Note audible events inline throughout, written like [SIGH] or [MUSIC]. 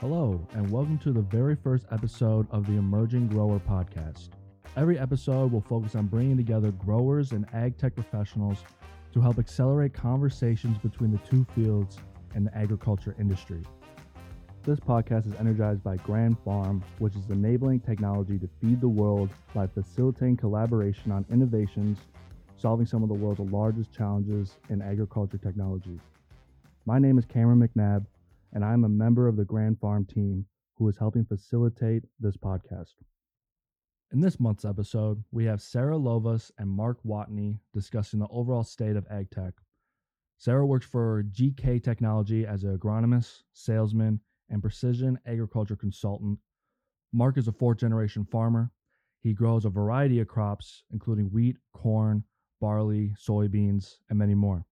Hello, and welcome to the very first episode of the Emerging Grower Podcast. Every episode will focus on bringing together growers and ag tech professionals to help accelerate conversations between the two fields and the agriculture industry. This podcast is energized by Grand Farm, which is enabling technology to feed the world by facilitating collaboration on innovations, solving some of the world's largest challenges in agriculture technology. My name is Cameron McNabb, and I'm a member of the Grand Farm team who is helping facilitate this podcast. In this month's episode, we have Sarah Lovas and Mark Watne discussing the overall state of ag tech. Sarah works for GK Technology as an agronomist, salesman, and precision agriculture consultant. Mark is a fourth generation farmer. He grows a variety of crops, including wheat, corn, barley, soybeans, and many more.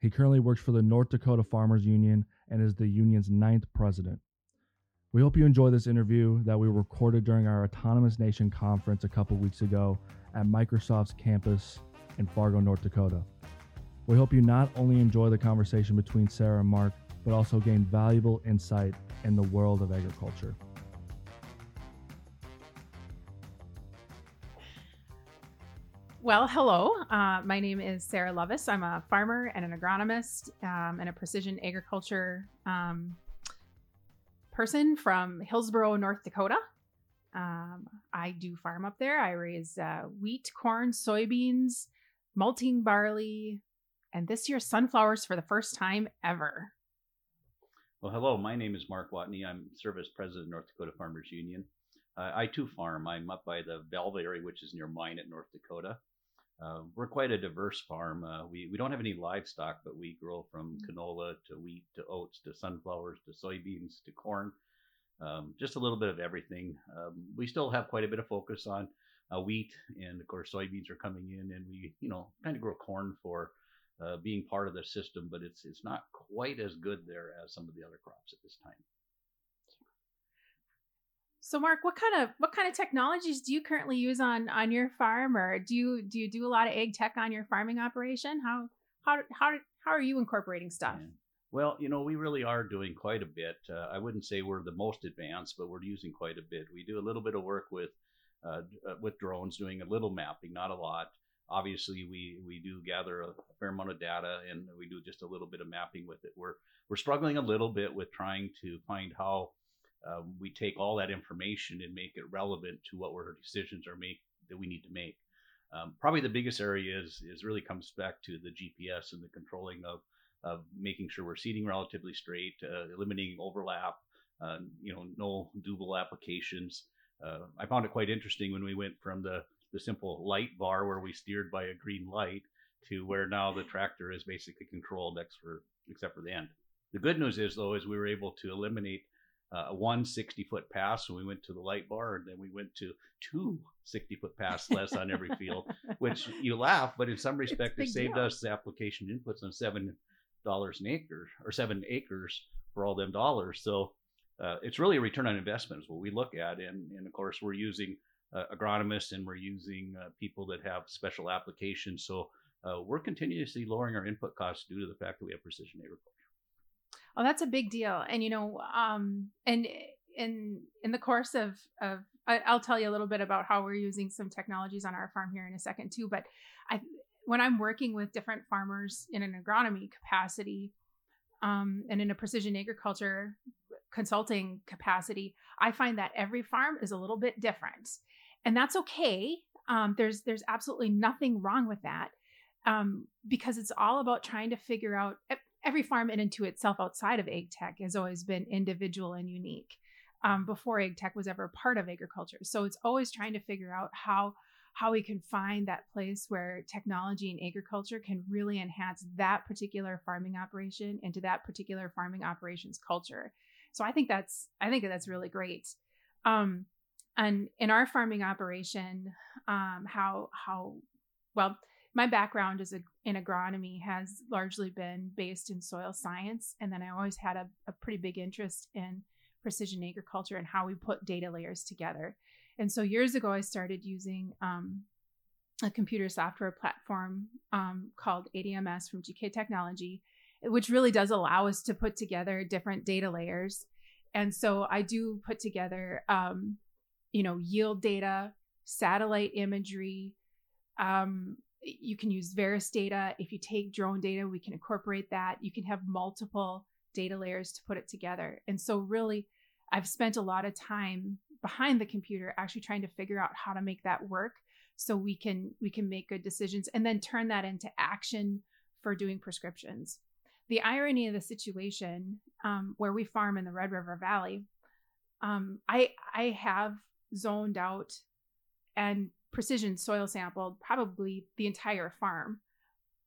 He currently works for the North Dakota Farmers Union and is the union's ninth president. We hope you enjoy this interview that we recorded during our Autonomous Nation conference a couple weeks ago at Microsoft's campus in Fargo, North Dakota. We hope you not only enjoy the conversation between Sarah and Mark, but also gain valuable insight in the world of agriculture. Well, hello. Uh, my name is Sarah Lovas. I'm a farmer and an agronomist um, and a precision agriculture um, person from Hillsboro, North Dakota. Um, I do farm up there. I raise uh, wheat, corn, soybeans, malting barley, and this year sunflowers for the first time ever. Well, hello. My name is Mark Watne. I'm service president of North Dakota Farmers Union. Uh, I too farm. I'm up by the Velva area, which is near Minot North Dakota. Uh, we're quite a diverse farm. Uh, we, we don't have any livestock, but we grow from mm. canola to wheat to oats to sunflowers to soybeans to corn, um, just a little bit of everything. Um, we still have quite a bit of focus on uh, wheat, and of course soybeans are coming in, and we you know kind of grow corn for uh, being part of the system, but it's it's not quite as good there as some of the other crops at this time. So Mark, what kind of what kind of technologies do you currently use on on your farm or do you do you do a lot of ag tech on your farming operation? How how how how are you incorporating stuff? Well, you know, we really are doing quite a bit. Uh, I wouldn't say we're the most advanced, but we're using quite a bit. We do a little bit of work with uh, uh with drones, doing a little mapping, not a lot. Obviously, we we do gather a fair amount of data, and we do just a little bit of mapping with it. We're we're struggling a little bit with trying to find how um, we take all that information and make it relevant to what our decisions are make that we need to make. Um, probably the biggest area is is really comes back to the GPS and the controlling of of making sure we're seeding relatively straight, uh, eliminating overlap, uh, you know, no double applications. Uh, I found it quite interesting when we went from the the simple light bar where we steered by a green light to where now the tractor is basically controlled except for, except for the end. The good news is though is we were able to eliminate uh, one 60 foot pass when we went to the light bar, and then we went to two 60 foot pass less on every field, which [LAUGHS] you laugh, but in some respect, it saved deal. us application inputs on seven dollars an acre or seven acres for all them dollars. So uh, it's really a return on investment is what we look at, and and of course we're using uh, agronomists and we're using uh, people that have special applications. So uh, we're continuously lowering our input costs due to the fact that we have precision agriculture. Oh, that's a big deal. And you know, um, and in in the course of of I, I'll tell you a little bit about how we're using some technologies on our farm here in a second too. But I when I'm working with different farmers in an agronomy capacity, um, and in a precision agriculture consulting capacity, I find that every farm is a little bit different, and that's okay. Um, there's there's absolutely nothing wrong with that um, because it's all about trying to figure out every farm in and to itself outside of ag tech has always been individual and unique um, before ag tech was ever part of agriculture. So it's always trying to figure out how how we can find that place where technology and agriculture can really enhance that particular farming operation into that particular farming operations culture. So I think that's I think that's really great. Um, and in our farming operation, um, how how well my background a, in agronomy has largely been based in soil science. And then I always had a, a pretty big interest in precision agriculture and how we put data layers together. And so years ago, I started using um, a computer software platform um, called ADMS from GK Technology, which really does allow us to put together different data layers And so I do put together, um, you know, yield data, satellite imagery. Um, you can use Veris data. If you take drone data, we can incorporate that. You can have multiple data layers to put it together. And so, really, I've spent a lot of time behind the computer actually trying to figure out how to make that work so we can we can make good decisions and then turn that into action for doing prescriptions the irony of the situation um, where we farm in the red river valley um, i i have zoned out and precision soil sampled probably the entire farm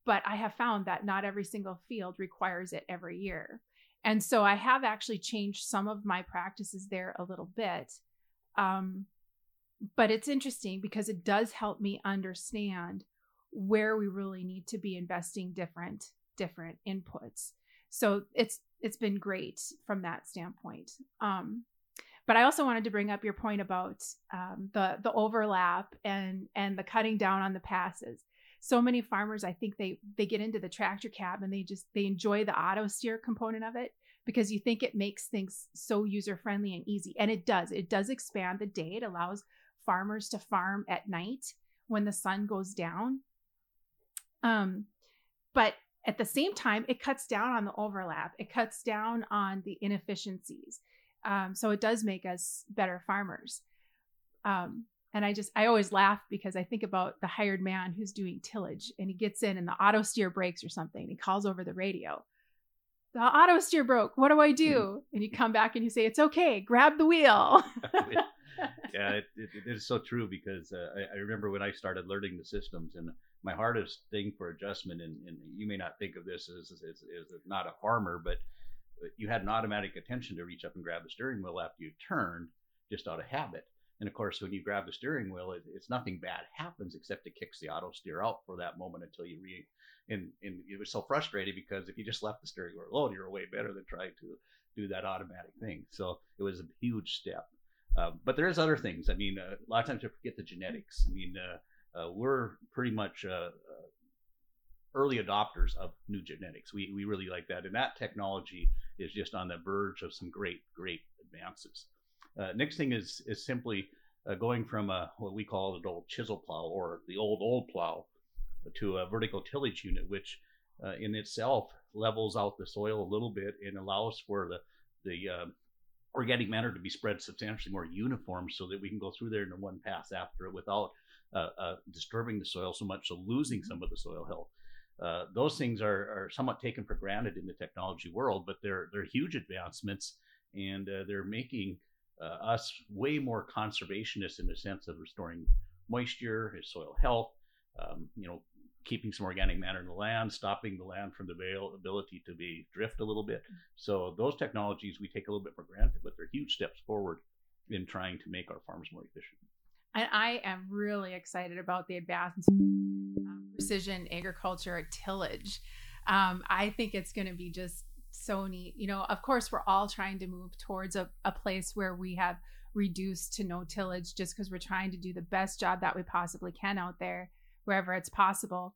but i have found that not every single field requires it every year and so i have actually changed some of my practices there a little bit um, but it's interesting because it does help me understand where we really need to be investing different different inputs. So it's it's been great from that standpoint. Um, but I also wanted to bring up your point about um, the the overlap and and the cutting down on the passes. So many farmers, I think they they get into the tractor cab and they just they enjoy the auto steer component of it because you think it makes things so user friendly and easy, and it does. It does expand the day. It allows farmers to farm at night when the sun goes down. Um, but at the same time, it cuts down on the overlap. It cuts down on the inefficiencies. Um, so it does make us better farmers. Um, and I just, I always laugh because I think about the hired man who's doing tillage and he gets in and the auto steer breaks or something. He calls over the radio. The auto steer broke. What do I do? And you come back and you say, It's okay. Grab the wheel. [LAUGHS] yeah, it, it, it is so true because uh, I, I, remember when I started learning the systems, and my hardest thing for adjustment, and, and you may not think of this as, as, as, not a farmer, but you had an automatic attention to reach up and grab the steering wheel after you turned just out of habit. And of course, when you grab the steering wheel, it, it's nothing bad happens except it kicks the auto steer out for that moment until you re. And, and it was so frustrating because if you just left the steering wheel alone, you're way better than trying to do that automatic thing. So it was a huge step. Uh, but there is other things. I mean, uh, a lot of times we forget the genetics. I mean, uh, uh we're pretty much uh, early adopters of new genetics. We, we really like that. And that technology is just on the verge of some great, great advances. Uh, next thing is, is simply uh, going from a, what we call an old chisel plow or the old, old plow to a vertical tillage unit, which uh, in itself levels out the soil a little bit and allows for the, the um, organic matter to be spread substantially more uniform so that we can go through there in one pass after it without uh, uh, disturbing the soil so much, so losing mm-hmm. some of the soil health. Uh, those things are, are somewhat taken for granted in the technology world, but they're they're huge advancements, and uh, they're making uh, us way more conservationists in the sense of restoring moisture, soil health, um, you know, keeping some organic matter in the land, stopping the land from the ability to be drift a little bit. So those technologies we take a little bit for granted, but they're huge steps forward in trying to make our farms more efficient. And I am really excited about the advancements precision agriculture tillage. Um, I think it's going to be just so neat. You know, of course, we're all trying to move towards a, a place where we have reduced to no tillage just because we're trying to do the best job that we possibly can out there wherever it's possible.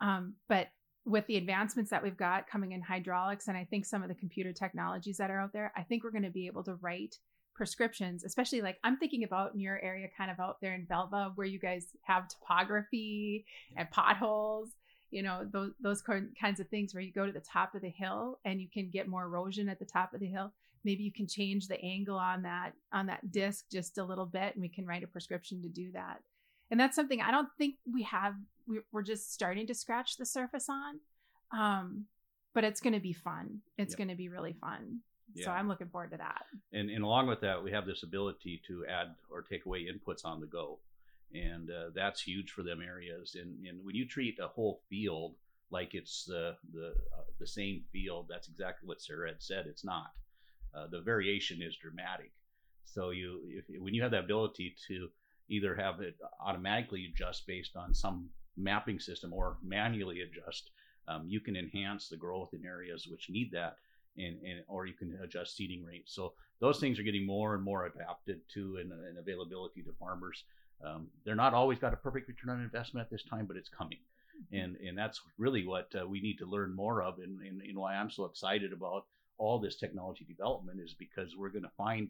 Um, but with the advancements that we've got coming in hydraulics and I think some of the computer technologies that are out there, I think we're going to be able to write prescriptions, especially like I'm thinking about in your area, kind of out there in Velva, where you guys have topography and potholes, you know, those, those kinds of things where you go to the top of the hill and you can get more erosion at the top of the hill. Maybe you can change the angle on that on that disc just a little bit and we can write a prescription to do that and that's something I don't think we have. We're just starting to scratch the surface on, um, but it's going to be fun. It's yep. going to be really fun. Yeah. So I'm looking forward to that. And, and along with that, we have this ability to add or take away inputs on the go, and uh, that's huge for them areas. And, and when you treat a whole field like it's the the uh, the same field, that's exactly what Sarah had said. It's not. Uh, the variation is dramatic. So you if, when you have the ability to either have it automatically adjust based on some mapping system or manually adjust. Um, you can enhance the growth in areas which need that, and, and or you can adjust seeding rates. So those things are getting more and more adapted to and, and availability to farmers. Um, they're not always got a perfect return on investment at this time, but it's coming, mm-hmm. and and that's really what uh, we need to learn more of, and, and, and why I'm so excited about all this technology development is because we're going to find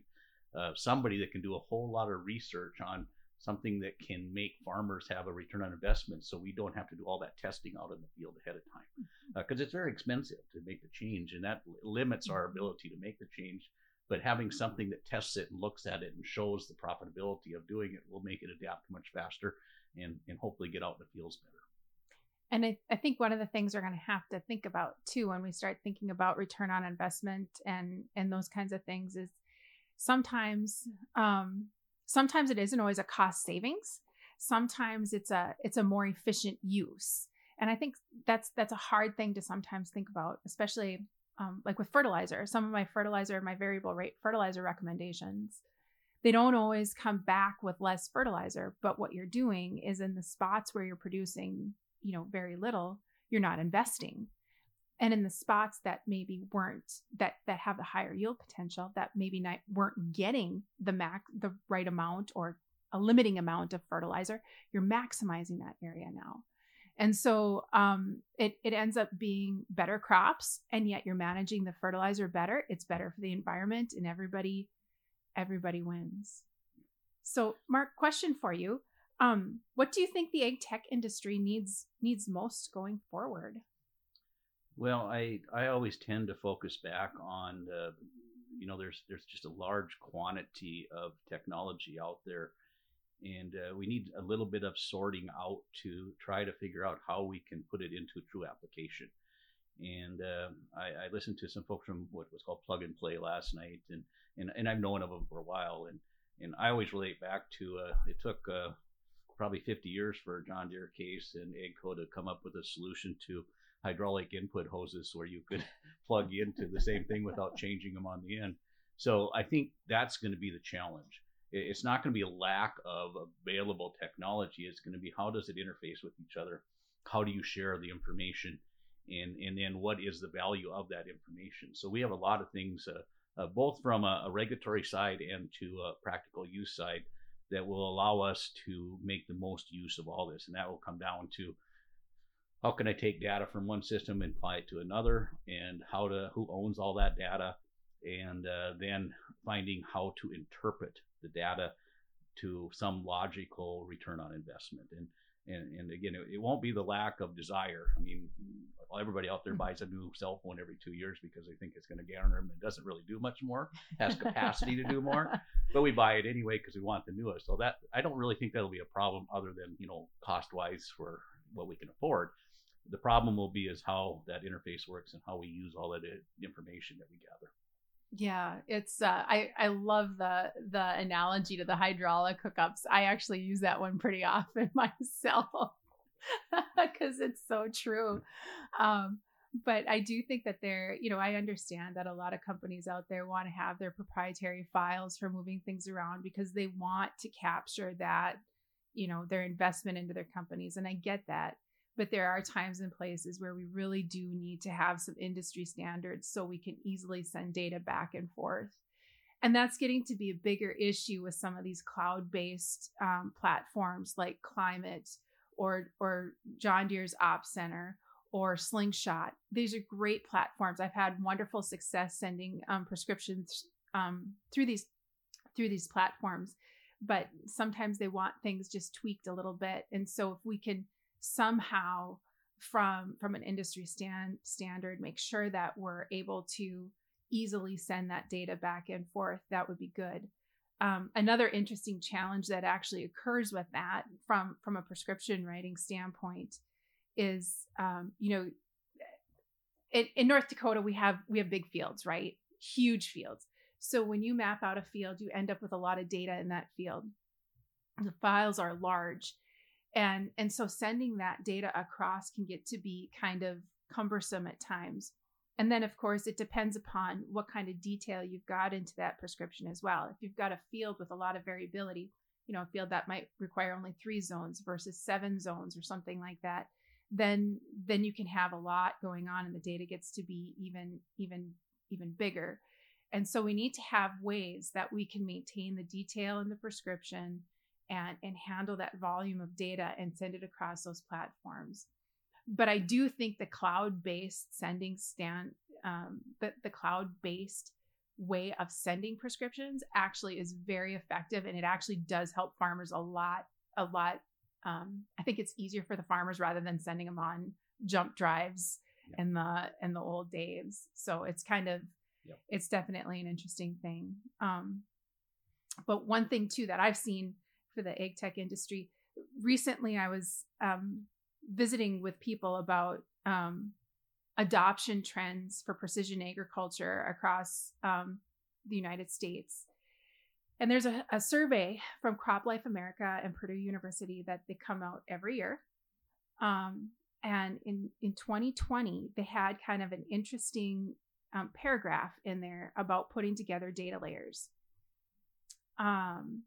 uh, somebody that can do a whole lot of research on something that can make farmers have a return on investment so we don't have to do all that testing out in the field ahead of time because mm-hmm. uh, it's very expensive to make the change and that limits our mm-hmm. ability to make the change but having something that tests it and looks at it and shows the profitability of doing it will make it adapt much faster and, and hopefully get out in the fields better and I, I think one of the things we're going to have to think about too when we start thinking about return on investment and and those kinds of things is sometimes um, sometimes it isn't always a cost savings. Sometimes it's a it's a more efficient use. And i think that's that's a hard thing to sometimes think about especially um, like with fertilizer. Some of my fertilizer my variable rate fertilizer recommendations they don't always come back with less fertilizer but what you're doing is in the spots where you're producing you know very little you're not investing and in the spots that maybe weren't that that have the higher yield potential that maybe not weren't getting the max the right amount or a limiting amount of fertilizer you're maximizing that area now. And so um, it, it ends up being better crops and yet you're managing the fertilizer better. It's better for the environment and everybody everybody wins. So mark question for you. Um, what do you think the ag tech industry needs needs most going forward well, I I always tend to focus back on the, you know, there's there's just a large quantity of technology out there, and uh, we need a little bit of sorting out to try to figure out how we can put it into true application. And uh, I, I, listened to some folks from what was called Plug and Play last night, and and, and I've known of them for a while, and and I always relate back to uh, it took uh, probably 50 years for John Deere Case and AGCO to come up with a solution to hydraulic input hoses where you could [LAUGHS] plug into the same thing without changing them on the end. So I think that's going to be the challenge. It's not going to be a lack of available technology. It's going to be how does it interface with each other? How do you share the information? And, and then what is the value of that information? So we have a lot of things, uh, uh, both from a, a, regulatory side and to a practical use side, that will allow us to make the most use of all this. And that will come down to how can I take data from one system and apply it to another, and how to who owns all that data, and uh, then finding how to interpret the data to some logical return on investment. And and, and again, it, it won't be the lack of desire. I mean, everybody out there mm-hmm. buys a new cell phone every two years because they think it's going to garner them. It doesn't really do much more, has capacity to do more, [LAUGHS] but we buy it anyway because we want the newest. So that I don't really think that'll be a problem other than you know cost wise for what we can afford. The problem will be is how that interface works and how we use all that information that we gather. Yeah, it's uh, I I love the the analogy to the hydraulic hookups. I actually use that one pretty [LAUGHS] often myself [LAUGHS] because it's so true. Um, but I do think that there, you know, I understand that a lot of companies out there want to have their proprietary files for moving things around because they want to capture that, you know, their investment into their companies, and I get that but there are times and places where we really do need to have some industry standards so we can easily send data back and forth. And that's getting to be a bigger issue with some of these cloud-based um, platforms like climate or or john deere's Op center or slingshot. These are great platforms. I've had wonderful success sending um, prescriptions um, through these through these platforms but sometimes they want things just tweaked a little bit. And so if we can somehow from from an industry stand standard make sure that we're able to easily send that data back and forth that would be good. Um, another interesting challenge that actually occurs with that from from a prescription writing standpoint is um, you know in, in north dakota we have we have big fields right? Huge fields. So when you map out a field you end up with a lot of data in that field. The files are large and and so sending that data across can get to be kind of cumbersome at times. And then of course it depends upon what kind of detail you've got into that prescription as well. If you've got a field with a lot of variability you know a field that might require only three zones versus seven zones or something like that then then you can have a lot going on and the data gets to be even even even bigger. And so we need to have ways that we can maintain the detail in the prescription and, and handle that volume of data and send it across those platforms. but I do think the cloud-based sending stand, um, the, the cloud-based way of sending prescriptions actually is very effective, and it actually does help farmers a lot. A lot. Um, I think it's easier for the farmers rather than sending them on jump drives yeah. in the in the old days. So it's kind of yep. it's definitely an interesting thing. Um, but one thing too that I've seen for the ag tech industry recently, I was um, visiting with people about um, adoption trends for precision agriculture across um, the United States. And there's a, a, survey from CropLife America and Purdue University that they come out every year. Um, and in, in 2020, they had kind of an interesting um, paragraph in there about putting together data layers. Um,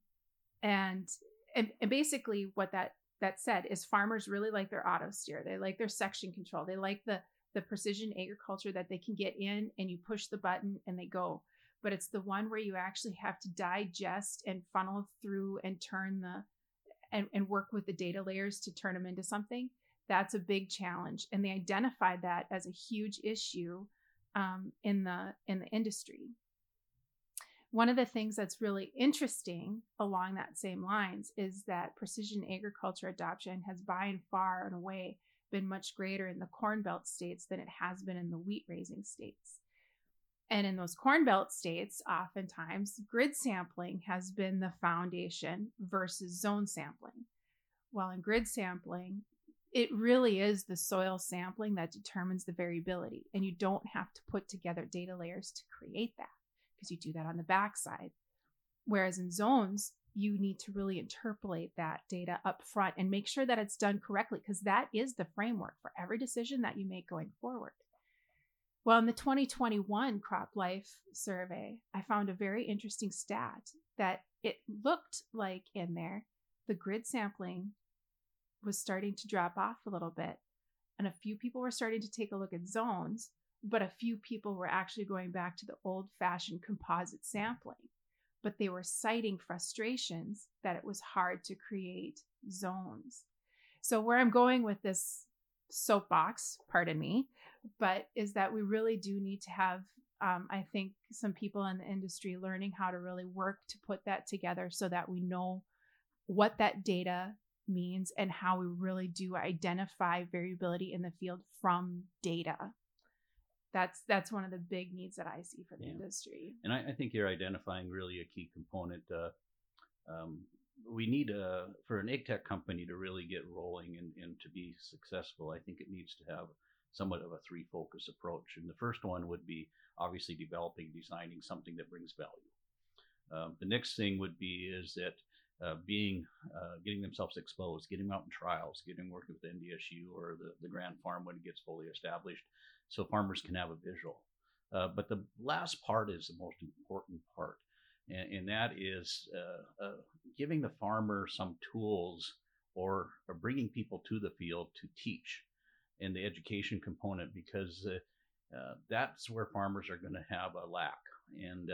and, and, and basically, what that that said is farmers really like their auto steer. They like their section control. They like the the precision agriculture that they can get in and you push the button and they go. But it's the one where you actually have to digest and funnel through and turn the and, and work with the data layers to turn them into something. That's a big challenge. And they identified that as a huge issue um, in the in the industry. One of the things that's really interesting along that same lines is that precision agriculture adoption has by and far and away been much greater in the corn belt states than it has been in the wheat raising states. And in those corn belt states, oftentimes grid sampling has been the foundation versus zone sampling. While in grid sampling, it really is the soil sampling that determines the variability. And you don't have to put together data layers to create that because you do that on the backside. Whereas in zones, you need to really interpolate that data up front and make sure that it's done correctly because that is the framework for every decision that you make going forward. Well, in the 2021 Crop Life survey, I found a very interesting stat that it looked like in there the grid sampling was starting to drop off a little bit. And a few people were starting to take a look at zones, but a few people were actually going back to the old fashioned composite sampling. But they were citing frustrations that it was hard to create zones. So, where I'm going with this soapbox, pardon me, but is that we really do need to have, um, I think, some people in the industry learning how to really work to put that together so that we know what that data means and how we really do identify variability in the field from data that's that's one of the big needs that I see for the yeah. industry. And I, I, think you're identifying really a key component. Uh, um, we need a for an ag tech company to really get rolling and, and to be successful. I think it needs to have somewhat of a three focus approach. And the first one would be obviously developing, designing something that brings value. Um, the next thing would be is that uh, being uh, getting themselves exposed, getting out in trials, getting working with NDSU or the, the Grand Farm when it gets fully established, so farmers can have a visual. Uh, but the last part is the most important part, and, and that is uh, uh, giving the farmer some tools or, or, bringing people to the field to teach in the education component because uh, that's where farmers are going to have a lack. And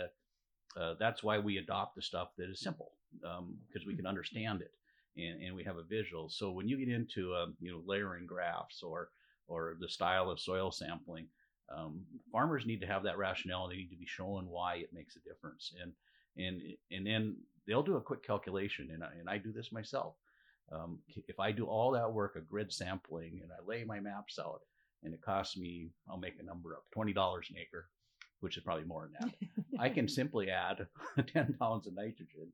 uh, that's why we adopt the stuff that is simple because um, we can understand it and, and we have a visual. So when you get into um, you know layering graphs or or the style of soil sampling, um, farmers need to have that rationale. They need to be shown why it makes a difference, and and and then they'll do a quick calculation. And I, and I do this myself. Um, if I do all that work of grid sampling and I lay my maps out, and it costs me, I'll make a number up, twenty dollars an acre which is probably more than that. I can [LAUGHS] simply add [LAUGHS] 10 pounds of nitrogen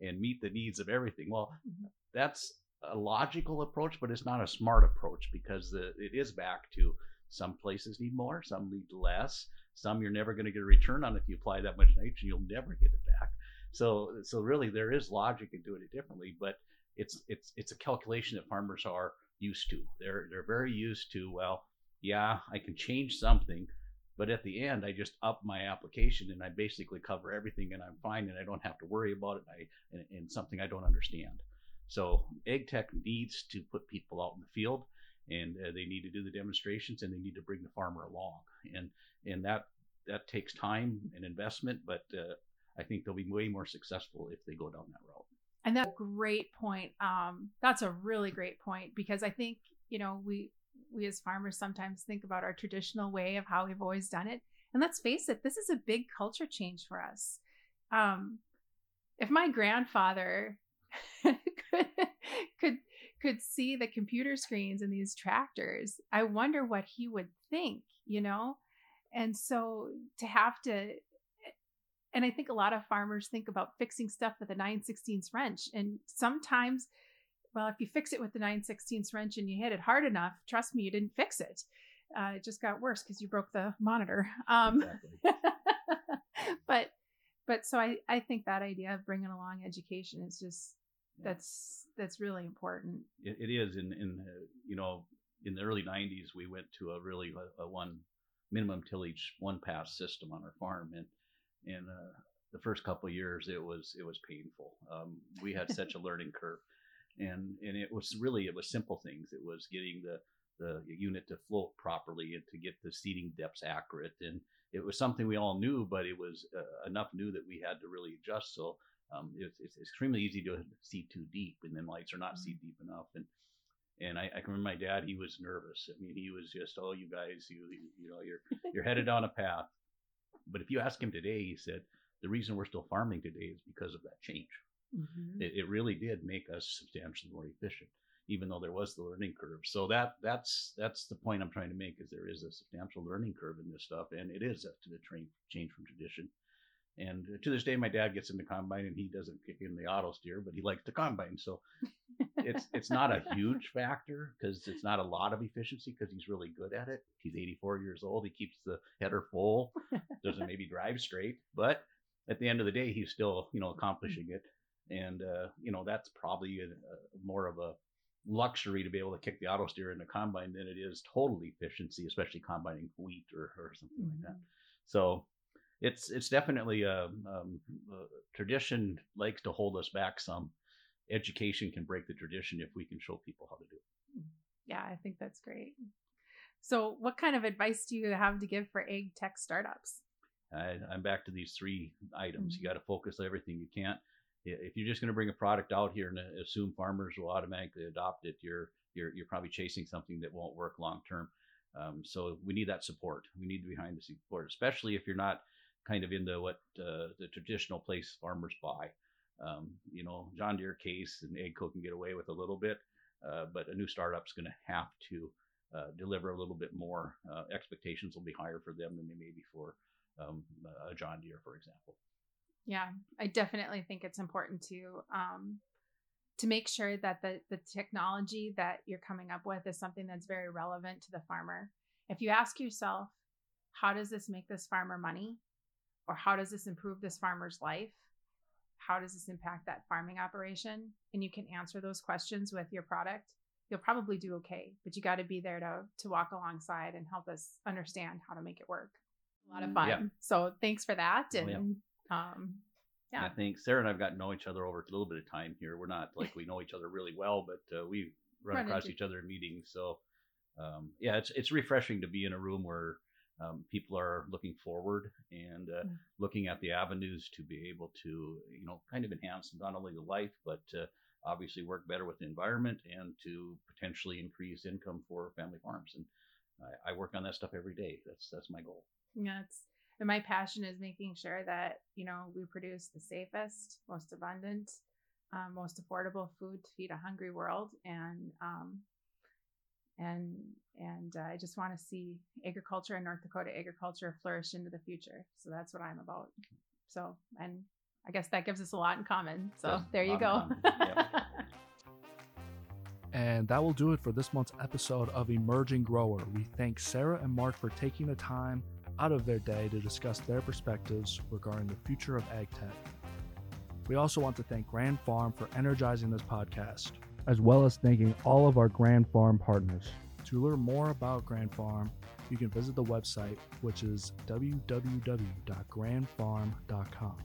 and meet the needs of everything. Well, mm-hmm. that's a logical approach, but it's not a smart approach because the, it is back to some places need more, some need less, some you're never going to get a return on if you apply that much nitrogen, you'll never get it back. So, so really, there is logic in doing it differently, but it's it's it's a calculation that farmers are used to. They're they're very used to. Well, yeah, I can change something, but at the end, I just up my application and I basically cover everything and I'm fine and I don't have to worry about it. And, I, and, something I don't understand. So ag tech needs to put people out in the field and uh, they need to do the demonstrations and they need to bring the farmer along. And, and that, that takes time and investment, but uh, I think they'll be way more successful if they go down that route. And that's a great point. Um, that's a really great point because I think, you know, we, we as farmers sometimes think about our traditional way of how we've always done it. And let's face it, this is a big culture change for us. Um, if my grandfather [LAUGHS] [LAUGHS] could, could see the computer screens in these tractors, I wonder what he would think, you know? And so to have to and I think a lot of farmers think about fixing stuff with a 9 16 wrench. And sometimes, well, if you fix it with the 9 16 wrench and you hit it hard enough, trust me, you didn't fix it. Uh, it just got worse because you broke the monitor. [LAUGHS] Um, exactly. [LAUGHS] but, but so I, I think that idea of bringing along education is just. That's, that's really important. it, it is. In, in, you know, in the early 90s, we went to a really a, a one minimum tillage one pass system on our farm. And, and uh, the first couple years it was it was painful. Um, we had such a learning curve, and and it was really it was simple things. It was getting the the unit to float properly and to get the seating depths accurate, and it was something we all knew, but it was uh, enough new that we had to really adjust. So um, it, it's extremely easy to see too deep, and then lights are not mm-hmm. see deep enough, and and I, I, can remember my dad; he was nervous. I mean, he was just, "Oh, you guys, you you know, you're you're headed [LAUGHS] down a path." But if you ask him today, he said the reason we're still farming today is because of that change. Mm-hmm. It, it, really did make us substantially more efficient, even though there was the learning curve. So that that's that's the point I'm trying to make is there is a substantial learning curve in this stuff, and it is to the train change from tradition. And to this day, my dad gets into combine and he doesn't kick in the auto steer, but he likes the combine. So it's [LAUGHS] it's not a huge factor because it's not a lot of efficiency because he's really good at it. He's 84 years old. He keeps the header full, doesn't maybe drive straight, but at the end of the day, he's still you know accomplishing it. And uh, you know that's probably a, a, more of a luxury to be able to kick the auto steer in the combine than it is total efficiency, especially combining wheat or, or something mm-hmm. like that. Mm-hmm. So it's it's definitely a, um, a, tradition likes to hold us back some. Education can break the tradition if we can show people how to do it. Yeah, I think that's great. So, what kind of advice do you have to give for ag tech startups? I, am back to these three items. Mm-hmm. You got to focus everything you can't. If you're just going to bring a product out here and assume farmers will automatically adopt it, you're you're you're probably chasing something that won't work long term. Um, so we need that support. We need to behind the support, especially if you're not kind of into what uh, the traditional place farmers buy. Um, you know, John Deere case and AGCO can get away with a little bit, uh, but a new startup's going to have to uh, deliver a little bit more. Uh, expectations will be higher for them than they may be for um, a John Deere, for example. Yeah, I definitely think it's important to um, to make sure that the the technology that you're coming up with is something that's very relevant to the farmer. If you ask yourself, how does this make this farmer money? Or how does this improve this farmer's life? How does this impact that farming operation? And you can answer those questions with your product. You'll probably do okay, but you got to be there to to walk alongside and help us understand how to make it work. A lot of fun. Yeah. So thanks for that. And oh, yeah. um, yeah. I think Sarah and I've got to know each other over a little bit of time here. We're not like we know each other really well, but uh, we run, run across each other in meetings. So um, yeah, it's it's refreshing to be in a room where um, people are looking forward and uh, mm. looking at the avenues to be able to, you know, kind of enhance not only the life, but uh, obviously work better with the environment and to potentially increase income for family farms. And I, I work on that stuff every day. That's that's my goal. Yeah, it's and my passion is making sure that you know we produce the safest, most abundant, um, most affordable food to feed a hungry world, and um, and and uh, I just want to see agriculture and North Dakota agriculture flourish into the future. So that's what I'm about. So and I guess that gives us a lot in common. So yeah, there you go. [LAUGHS] and that will do it for this month's episode of Emerging Grower. We thank Sarah and Mark for taking the time out of their day to discuss their perspectives regarding the future of ag tech. We also want to thank Grand Farm for energizing this podcast as well as thanking all of our Grand Farm partners. To learn more about Grand Farm, you can visit the website, which is www.grandfarm.com.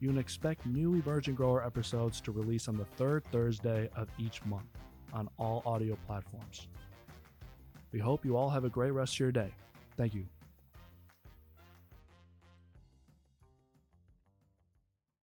You can expect new Emerging Grower episodes to release on the third Thursday of each month on all audio platforms. We hope you all have a great rest of your day. Thank you.